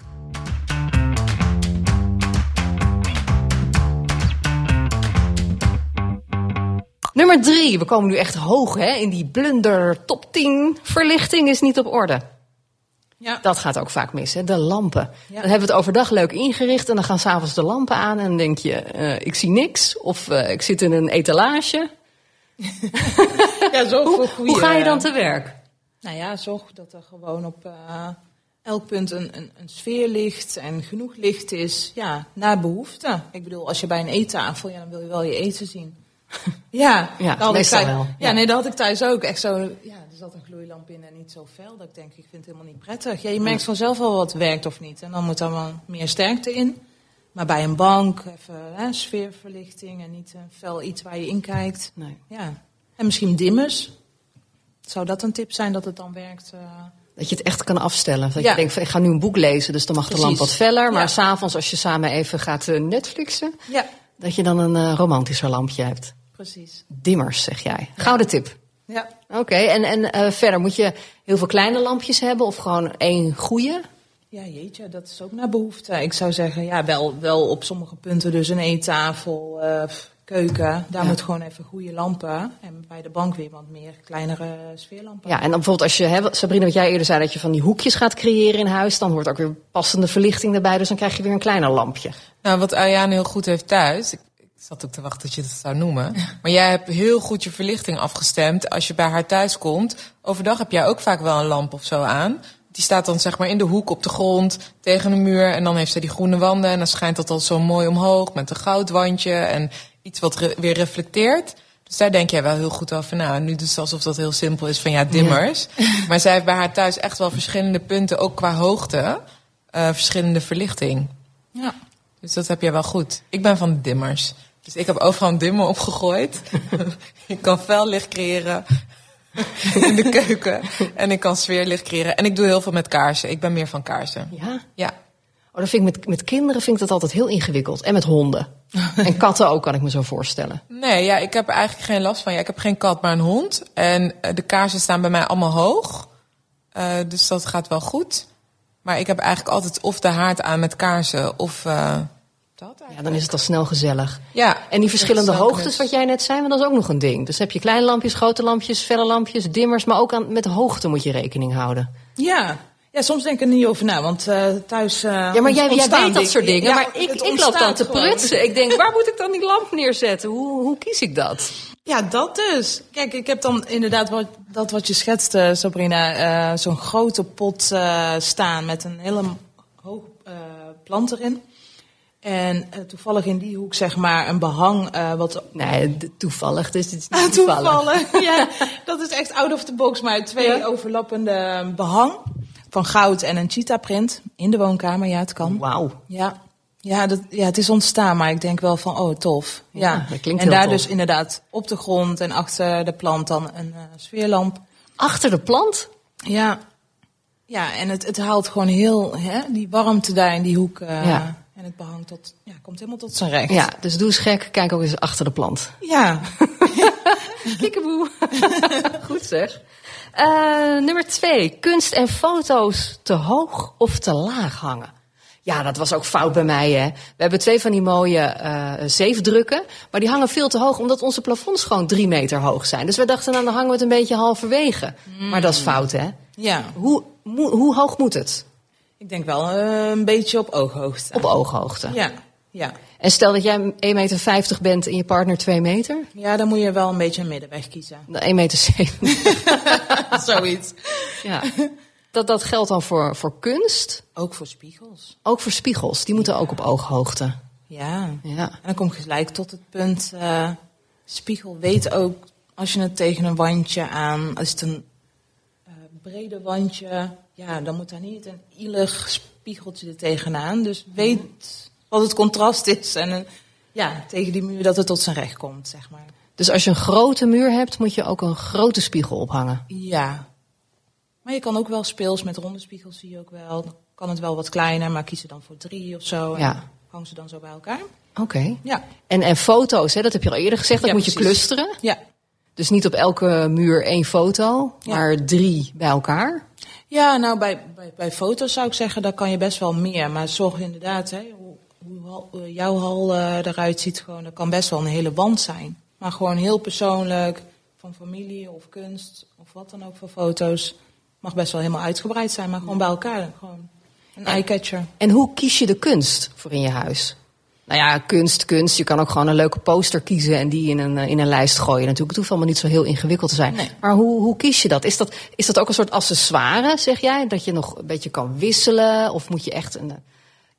Nummer drie, we komen nu echt hoog hè, in die blunder top 10. Verlichting is niet op orde. Ja. Dat gaat ook vaak mis, hè? de lampen. Ja. Dan hebben we het overdag leuk ingericht en dan gaan s'avonds de lampen aan en dan denk je, eh, ik zie niks. Of eh, ik zit in een etalage. [laughs] Ja, voor Hoe, hoe ga je dan te werk? Nou ja, zorg dat er gewoon op eh, elk punt een, een, een sfeer ligt en genoeg licht is. Ja, naar behoefte. Ik bedoel, als je bij een eettafel, ja, dan wil je wel je eten zien. [laughs] Ja, Ja, dat had ik meestal thuis- wel, Ja, ja. nee, dat had ik thuis ook. Echt zo, ja, er zat een gloeilamp in en niet zo fel. Dat ik denk, ik vind het helemaal niet prettig. Ja, je merkt vanzelf wel wat werkt of niet. En dan moet er wel meer sterkte in. Maar bij een bank, even hè, sfeerverlichting en niet een fel iets waar je in kijkt. Nee. Ja. En misschien dimmers. Zou dat een tip zijn dat het dan werkt? eh? Dat je het echt kan afstellen. Dat Ja. je denkt, van, ik ga nu een boek lezen, dus dan mag de lamp wat feller. Maar Ja. s'avonds als je samen even gaat eh, Netflixen, Ja, dat je dan een eh, romantischer lampje hebt. precies. Dimmers, zeg jij. Gouden tip. Ja. Oké, en, en verder moet je heel veel kleine lampjes hebben of gewoon één goede? ja, jeetje, dat is ook naar behoefte. Ik zou zeggen, ja, wel, wel op sommige punten dus een eettafel, eh, keuken. Daar Ja. moet gewoon even goede lampen. En bij de bank weer wat meer kleinere sfeerlampen. Ja, en dan bijvoorbeeld als je, hè, wat- Sabrina, wat jij eerder zei, dat je van die hoekjes gaat creëren in huis, dan hoort ook weer passende verlichting erbij, dus dan krijg je weer een kleiner lampje. Nou, wat Ariane heel goed heeft thuis. Ik, ik zat ook te wachten dat je dat zou noemen. [laughs] Maar jij hebt heel goed je verlichting afgestemd. Als je bij haar thuis komt. Overdag heb jij ook vaak wel een lamp of zo aan. Die staat dan zeg maar in de hoek op de grond tegen een muur. En dan heeft ze die groene wanden. En dan schijnt dat al zo mooi omhoog met een goudwandje. En iets wat re- weer reflecteert. Dus daar denk jij wel heel goed over na. Nu doet ze alsof dat heel simpel is van ja, dimmers. [laughs] Maar zij heeft bij haar thuis echt wel verschillende punten. Ook qua hoogte. eh, verschillende verlichting. Ja. Dus dat heb jij wel goed. Ik ben van de dimmers. Dus ik heb overal een dimmer opgegooid. [laughs] ik kan fel licht creëren [laughs] in de keuken. En ik kan sfeerlicht creëren. En ik doe heel veel met kaarsen. Ik ben meer van kaarsen. Ja? Ja. Oh, dat vind ik met, met kinderen vind ik dat altijd heel ingewikkeld. En met honden. [laughs] en katten ook, kan ik me zo voorstellen. Nee, ja, ik heb er eigenlijk geen last van. Ja, ik heb geen kat, maar een hond. En eh, de kaarsen staan bij mij allemaal hoog. Eh, dus dat gaat wel goed. Maar ik heb eigenlijk altijd of de haard aan met kaarsen of, eh, dat. Ja, dan is het al snel gezellig. Ja, En die verschillende is hoogtes, wat jij net zei, want dat is ook nog een ding. Dus heb je kleine lampjes, grote lampjes, felle lampjes, dimmers, maar ook aan, met de hoogte moet je rekening houden. Ja. Ja, soms denk ik er niet over na, want eh, thuis. eh, Ja, maar jij, jij weet dat soort dingen, Ja, maar ik, ik loop dan te gewoon. prutsen. Ik denk, waar moet ik dan die lamp neerzetten? Hoe, hoe kies ik dat? Ja, dat dus. Kijk, ik heb dan inderdaad wat, dat wat je schetste, Sabrina. eh, Zo'n grote pot staan met een hele hoog plant erin. En toevallig in die hoek, zeg maar, een behang eh, wat Nee, toevallig, dus het is niet Ah, toevallig. toevallig. ja, dat is echt out of the box. Maar twee Ja. overlappende behang van goud en een cheetah print in de woonkamer. Ja, het kan. Wauw. Ja, ja, dat, ja, het is ontstaan, maar ik denk wel van, oh, tof. Ja, Ja, dat klinkt en daar tof. dus inderdaad op de grond en achter de plant dan een eh, sfeerlamp. Achter de plant? Ja, ja en het, het haalt gewoon heel, hè, die warmte daar in die hoek. eh, Ja. En het behang tot, ja, komt helemaal tot zijn recht. Ja, dus doe eens gek, kijk ook eens achter de plant. Ja, [laughs] Kikkeboe. [laughs] Goed zeg. Eh, nummer twee. Kunst en foto's te hoog of te laag hangen. Ja, dat was ook fout bij mij. Hè. We hebben twee van die mooie eh zeefdrukken. Maar die hangen veel te hoog, omdat onze plafonds gewoon drie meter hoog zijn. Dus we dachten, nou, dan hangen we het een beetje halverwege. Maar dat is fout, hè? ja. Hoe, hoe hoog moet het? Ik denk wel eh, een beetje op ooghoogte. Op ooghoogte. Ja, ja. En stel dat jij 1,50 meter bent en je partner 2 meter. Ja, dan moet je wel een beetje een middenweg kiezen. Dan 1,70 meter. [laughs] Zoiets. Ja. Dat, dat geldt dan voor, voor kunst. Ook voor spiegels. Ook voor spiegels, die moeten ook op ooghoogte. Ja. Ja. En dan kom je gelijk tot het punt. eh, spiegel weet ook als je het tegen een wandje aan. Als het een eh brede wandje. Ja, dan moet daar niet een ielig spiegeltje er tegenaan. Dus weet wat het contrast is. En eh, ja, tegen die muur dat het tot zijn recht komt, zeg maar. Dus als je een grote muur hebt, moet je ook een grote spiegel ophangen. Ja. Maar je kan ook wel speels met ronde spiegels, zie je ook wel. Dan kan het wel wat kleiner, maar kies er dan voor drie of zo. En Ja. hang ze dan zo bij elkaar. Oké. Ja. En, en foto's, hè, dat heb je al eerder gezegd, dat Ja, moet je clusteren. Ja. Dus niet op elke muur één foto, Ja. maar drie bij elkaar. Ja, nou bij, bij, bij foto's zou ik zeggen, daar kan je best wel meer. Maar zorg inderdaad, hè, hoe, hoe jouw hal eh, eruit ziet, gewoon, dat kan best wel een hele wand zijn. Maar gewoon heel persoonlijk, van familie of kunst of wat dan ook voor foto's. Mag best wel helemaal uitgebreid zijn, maar gewoon bij elkaar. Gewoon een eyecatcher. En hoe kies je de kunst voor in je huis? Nou ja, kunst, kunst. Je kan ook gewoon een leuke poster kiezen en die in een, eh, in een lijst gooien. Natuurlijk, het hoeft allemaal niet zo heel ingewikkeld te zijn. Nee. Maar hoe, hoe kies je dat? Is, dat? is dat ook een soort accessoire, zeg jij? Dat je nog een beetje kan wisselen? Of moet je echt een, eh,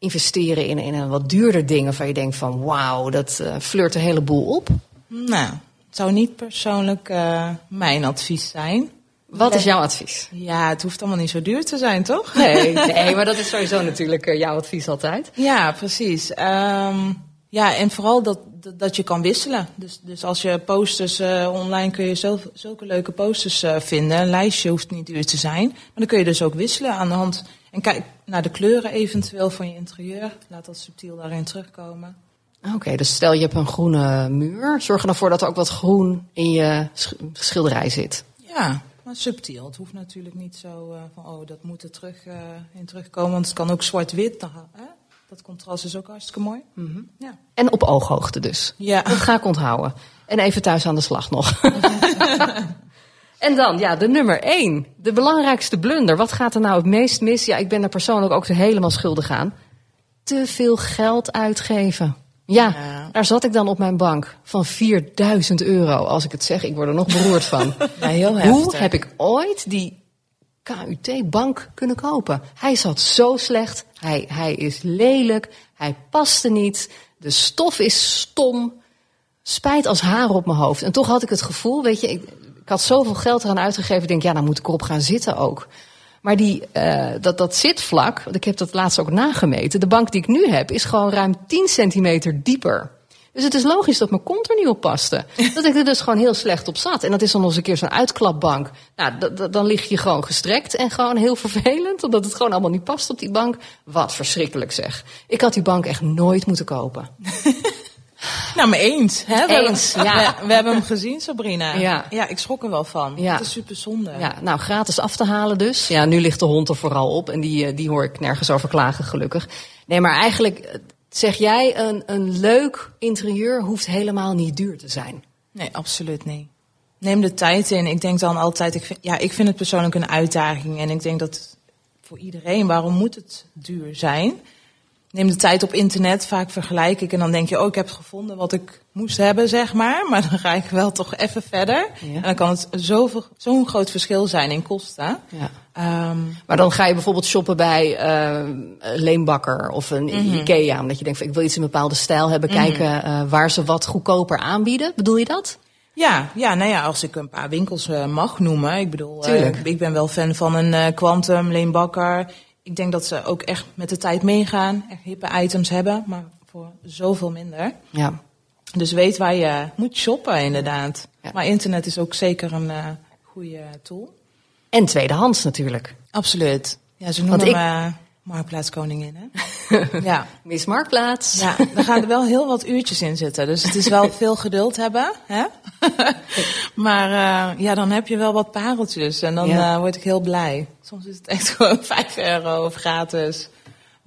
investeren in, in een wat duurder ding waarvan je denkt van wauw, dat eh flirt een heleboel op? Nou, het zou niet persoonlijk eh, mijn advies zijn. Wat is jouw advies? Ja, het hoeft allemaal niet zo duur te zijn, toch? Nee, [laughs] nee maar dat is sowieso natuurlijk eh, jouw advies altijd. Ja, precies. Ehm, ja, en vooral dat, dat, dat je kan wisselen. Dus, dus als je posters eh, online kun je zelf, zulke leuke posters vinden. Een lijstje hoeft niet duur te zijn. Maar dan kun je dus ook wisselen aan de hand. En kijk naar de kleuren eventueel van je interieur. Laat dat subtiel daarin terugkomen. Oké, dus stel je hebt een groene muur. Zorg er dan voor dat er ook wat groen in je sch- schilderij zit. Ja, maar subtiel. Het hoeft natuurlijk niet zo eh, van, oh, dat moet er terug, eh, in terugkomen. Want het kan ook zwart-wit. Dat contrast is ook hartstikke mooi. Ja. En op ooghoogte dus. Ja. Dat ga ik onthouden. En even thuis aan de slag nog. [laughs] en dan, ja, de nummer één. De belangrijkste blunder. Wat gaat er nou het meest mis? Ja, ik ben er persoonlijk ook helemaal schuldig aan. Te veel geld uitgeven. Ja, Ja. daar zat ik dan op mijn bank van 4000 euro. Als ik het zeg, ik word er nog beroerd van. [laughs] Ja, heel Hoe heftig. heb ik ooit die KUT-bank kunnen kopen? Hij zat zo slecht. Hij, hij is lelijk. Hij paste niet. De stof is stom. Spijt als haar op mijn hoofd. En toch had ik het gevoel, weet je, ik had zoveel geld eraan uitgegeven. Ik denk, ja, dan moet ik erop gaan zitten ook. Maar die, eh, dat, dat zitvlak, want ik heb dat laatst ook nagemeten. De bank die ik nu heb, is gewoon ruim 10 centimeter dieper. Dus het is logisch dat mijn kont er niet op paste. [laughs] Dat ik er dus gewoon heel slecht op zat. En dat is dan nog eens een keer zo'n uitklapbank. Nou, dan lig je gewoon gestrekt en gewoon heel vervelend. Omdat het gewoon allemaal niet past op die bank. Wat verschrikkelijk zeg. Ik had die bank echt nooit moeten kopen. [laughs] Nou, me eens. Hè? We Eens, hebben, ja. we, we hebben hem gezien, Sabrina. Ja. ja, ik schrok er wel van. Ja. Dat is super zonde. Ja, nou, gratis af te halen dus. Ja, nu ligt de hond er vooral op en die, eh, die hoor ik nergens over klagen, gelukkig. Nee, maar eigenlijk, eh, Zeg jij, een, een leuk interieur hoeft helemaal niet duur te zijn. Nee, absoluut niet. Neem de tijd in. Ik denk dan altijd, ik vind, ja, ik vind het persoonlijk een uitdaging. En ik denk dat voor iedereen, waarom moet het duur zijn? Neem de tijd op internet, vaak vergelijk ik en dan denk je, oh, ik heb gevonden wat ik moest hebben, zeg maar. Maar dan ga ik wel toch even verder. Ja. En dan kan het zoveel- zo'n groot verschil zijn in kosten. Ja. Ehm, Maar dan ga je bijvoorbeeld shoppen bij eh, Leenbakker of een Mhm. Ikea. Omdat je denkt, van, ik wil iets in een bepaalde stijl hebben. Kijken eh, waar ze wat goedkoper aanbieden. Bedoel je dat? Ja, ja, nou ja, als ik een paar winkels eh, mag noemen. Ik bedoel, ik ben wel fan van een Quantum, Leen Bakker. Ik denk dat ze ook echt met de tijd meegaan. Echt hippe items hebben, maar voor zoveel minder. Ja. Dus weet waar je moet shoppen, inderdaad. Ja. Maar internet is ook zeker een eh goede tool. En tweedehands natuurlijk. Absoluut. Ja, ze noemen ik- me Marktplaatskoningin, hè? [laughs] ja. Miss Marktplaats. Ja, daar gaan er wel heel wat uurtjes in zitten. Dus het is wel [laughs] veel geduld hebben. Hè? [laughs] maar eh, ja, dan heb je wel wat pareltjes. En dan Ja. eh, word ik heel blij. Soms is het echt gewoon 5 euro of gratis.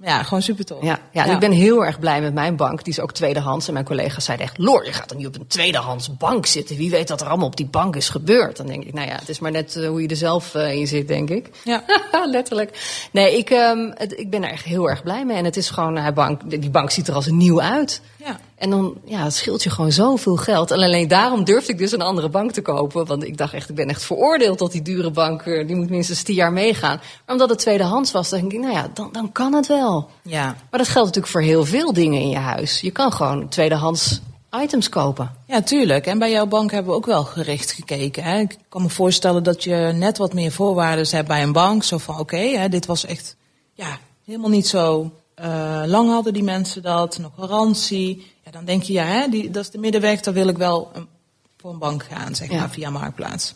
Ja, gewoon super tof. Ja, ja, ik ben heel erg blij met mijn bank. Die is ook tweedehands. En mijn collega's zeiden echt... Loor, je gaat er niet op een tweedehands bank zitten. Wie weet wat er allemaal op die bank is gebeurd. Dan denk ik, nou ja, het is maar net eh, hoe je er zelf eh, in zit, denk ik. Ja. [laughs] Letterlijk. Nee, ik, ehm, het, ik ben er echt heel erg blij mee. En het is gewoon, hij bank, die bank ziet er als nieuw uit. Ja. En dan, ja, het scheelt je gewoon zoveel geld. En alleen daarom durfde ik dus een andere bank te kopen. Want ik dacht echt, ik ben echt veroordeeld tot die dure bank. Die moet minstens tien jaar meegaan. Maar omdat het tweedehands was, dan denk ik, nou ja, dan, dan kan het wel. Ja. Maar dat geldt natuurlijk voor heel veel dingen in je huis. Je kan gewoon tweedehands items kopen. ja, tuurlijk. En bij jouw bank hebben we ook wel gericht gekeken. Hè? Ik kan me voorstellen dat je net wat meer voorwaarden hebt bij een bank. Zo van, oké, dit was echt ja, helemaal niet zo eh, lang hadden die mensen dat. Nog garantie. Ja, dan denk je, ja, hè, die, dat is de middenweg. Dan wil ik wel een, voor een bank gaan, zeg Ja. maar, via Marktplaats.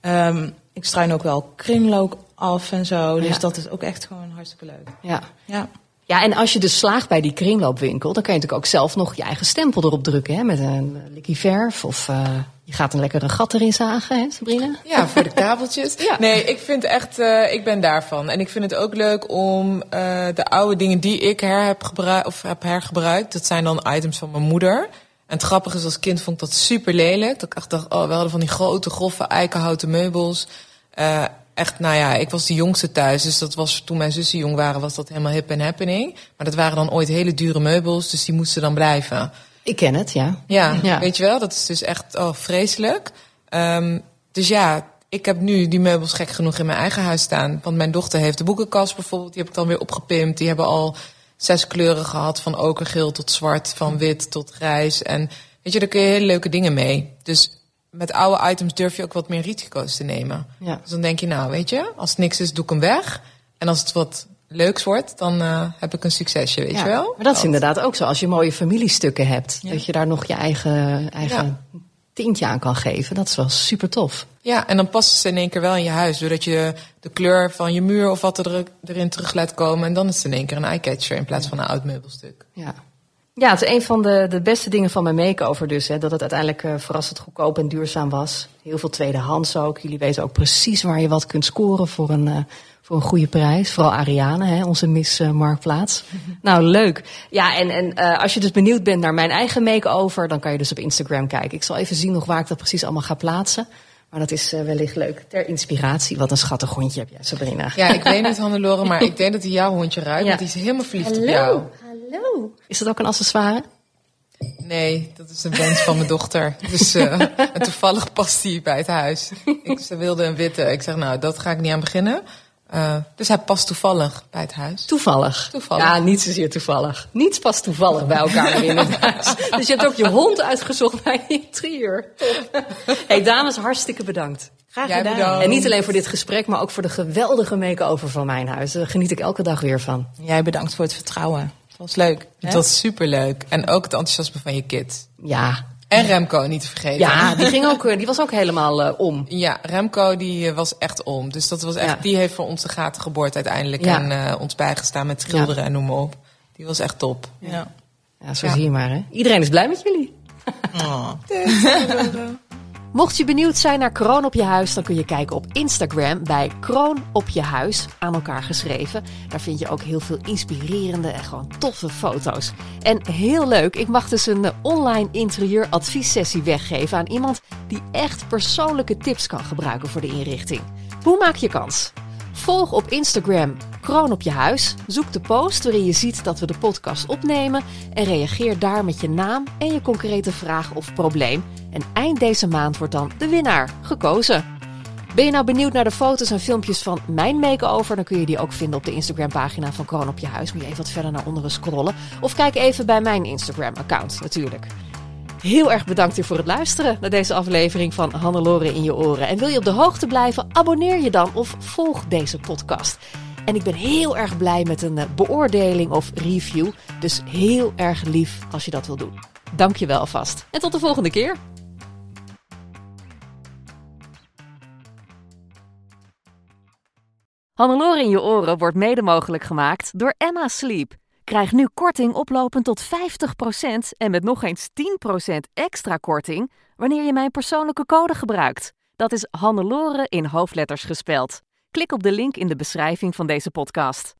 Ehm, ik struin ook wel kringloop af en zo. Dus Ja. dat is ook echt gewoon hartstikke leuk. Ja. Ja. Ja, en als je dus slaagt bij die kringloopwinkel, dan kan je natuurlijk ook zelf nog je eigen stempel erop drukken. Hè, met een eh, likkie verf. Of eh, je gaat een lekker een gat erin zagen, hè, Sabrina? Ja, voor de kabeltjes. [laughs] Ja. Nee, ik vind echt, eh, ik ben daarvan. En ik vind het ook leuk om eh, de oude dingen die ik her heb, gebruikt, of heb hergebruikt, dat zijn dan items van mijn moeder. En het grappige is, als kind vond ik dat super lelijk. Dat ik echt dacht, oh, we hadden van die grote, grove eikenhouten meubels. Eh, echt, nou ja, ik was de jongste thuis. Dus dat was, toen mijn zussen jong waren, was dat helemaal hip en happening. Maar dat waren dan ooit hele dure meubels, dus die moesten dan blijven. Ik ken het, ja. Ja, Ja. weet je wel, dat is dus echt oh, vreselijk. Ehm, dus ja, ik heb nu die meubels gek genoeg in mijn eigen huis staan. Want mijn dochter heeft de boekenkast bijvoorbeeld, die heb ik dan weer opgepimpt. Die hebben al zes kleuren gehad, van okergeel tot zwart, van wit tot grijs. En weet je, daar kun je hele leuke dingen mee. Dus met oude items durf je ook wat meer risico's te nemen. Ja. Dus dan denk je, nou weet je, als het niks is, doe ik hem weg. En als het wat leuks wordt, dan eh, heb ik een succesje, weet Ja, je wel? Maar dat is inderdaad ook zo. Als je mooie familiestukken hebt, dat je daar nog je eigen, eigen tintje aan kan geven. Dat is wel super tof. Ja, en dan passen ze in één keer wel in je huis. Doordat je de kleur van je muur of wat er, erin terug laat komen. En dan is het in één keer een eyecatcher in plaats van een oud meubelstuk. Ja. Ja, het is een van de, de beste dingen van mijn make-over dus. Hè, dat het uiteindelijk eh, verrassend goedkoop en duurzaam was. Heel veel tweedehands ook. Jullie weten ook precies waar je wat kunt scoren voor een, eh, voor een goede prijs. Vooral Ariane, hè, onze Miss eh, Marktplaats. [laughs] Nou, leuk. Ja, en, en als je dus benieuwd bent naar mijn eigen make-over... dan kan je dus op Instagram kijken. Ik zal even zien nog waar ik dat precies allemaal ga plaatsen. Maar dat is eh, wellicht leuk. Ter inspiratie. Wat een schattig hondje heb jij, Sabrina. Ja, ik weet niet, [laughs] Hannelore, maar ik denk dat hij jouw hondje ruikt. Ja. Want die is helemaal verliefd op jou. Hallo. Is dat ook een accessoire? Nee, dat is een wens van mijn dochter. Dus [laughs] en toevallig past hij bij het huis. Ik, ze wilde een witte. Ik zeg, nou, dat ga ik niet aan beginnen. Eh, dus hij past toevallig bij het huis. Toevallig. Toevallig. Ja, niet zozeer toevallig. Niets past toevallig bij elkaar [laughs] in het huis. Dus je hebt ook je hond uitgezocht bij je interieur. Top. Hey, dames, hartstikke bedankt. Graag Jij gedaan. bedankt. En niet alleen voor dit gesprek, maar ook voor de geweldige make-over van mijn huis. Daar geniet ik elke dag weer van. Jij bedankt voor het vertrouwen. Het was leuk. hè? Het was superleuk. En ook het enthousiasme van je kids. Ja, En Remco, niet te vergeten. ja die, ging ook, eh, die was ook helemaal eh, om. Ja, Remco die eh, was echt om. Dus dat was echt, Ja. die heeft voor ons de gaten geboord uiteindelijk. Ja. En eh, ons bijgestaan met schilderen en noem maar op. Die was echt top. Ja. Ja, zo Ja. zie je maar. Hè. Iedereen is blij met jullie. Oh. [laughs] Mocht je benieuwd zijn naar Kroon op je huis, dan kun je kijken op Instagram bij Kroon op je huis, aan elkaar geschreven. Daar vind je ook heel veel inspirerende en gewoon toffe foto's. En heel leuk, ik mag dus een online interieuradviessessie weggeven aan iemand die echt persoonlijke tips kan gebruiken voor de inrichting. Hoe maak je kans? Volg op Instagram Kroon op je huis. Zoek de post waarin je ziet dat we de podcast opnemen en reageer daar met je naam en je concrete vraag of probleem. En eind deze maand wordt dan de winnaar gekozen. Ben je nou benieuwd naar de foto's en filmpjes van mijn makeover? Dan kun je die ook vinden op de Instagram-pagina van Kroon op je huis. Moet je even wat verder naar onderen scrollen. Of kijk even bij mijn Instagram-account natuurlijk. Heel erg bedankt voor het luisteren naar deze aflevering van Hannelore in je oren. En wil je op de hoogte blijven? Abonneer je dan of volg deze podcast. En ik ben heel erg blij met een eh, beoordeling of review. Dus heel erg lief als je dat wil doen. Dank je wel alvast. En tot de volgende keer. Hannelore in je oren wordt mede mogelijk gemaakt door Emma Sleep. Krijg nu korting oplopend tot 50% en met nog eens 10% extra korting wanneer je mijn persoonlijke code gebruikt. Dat is Hannelore in hoofdletters gespeld. Klik op de link in de beschrijving van deze podcast.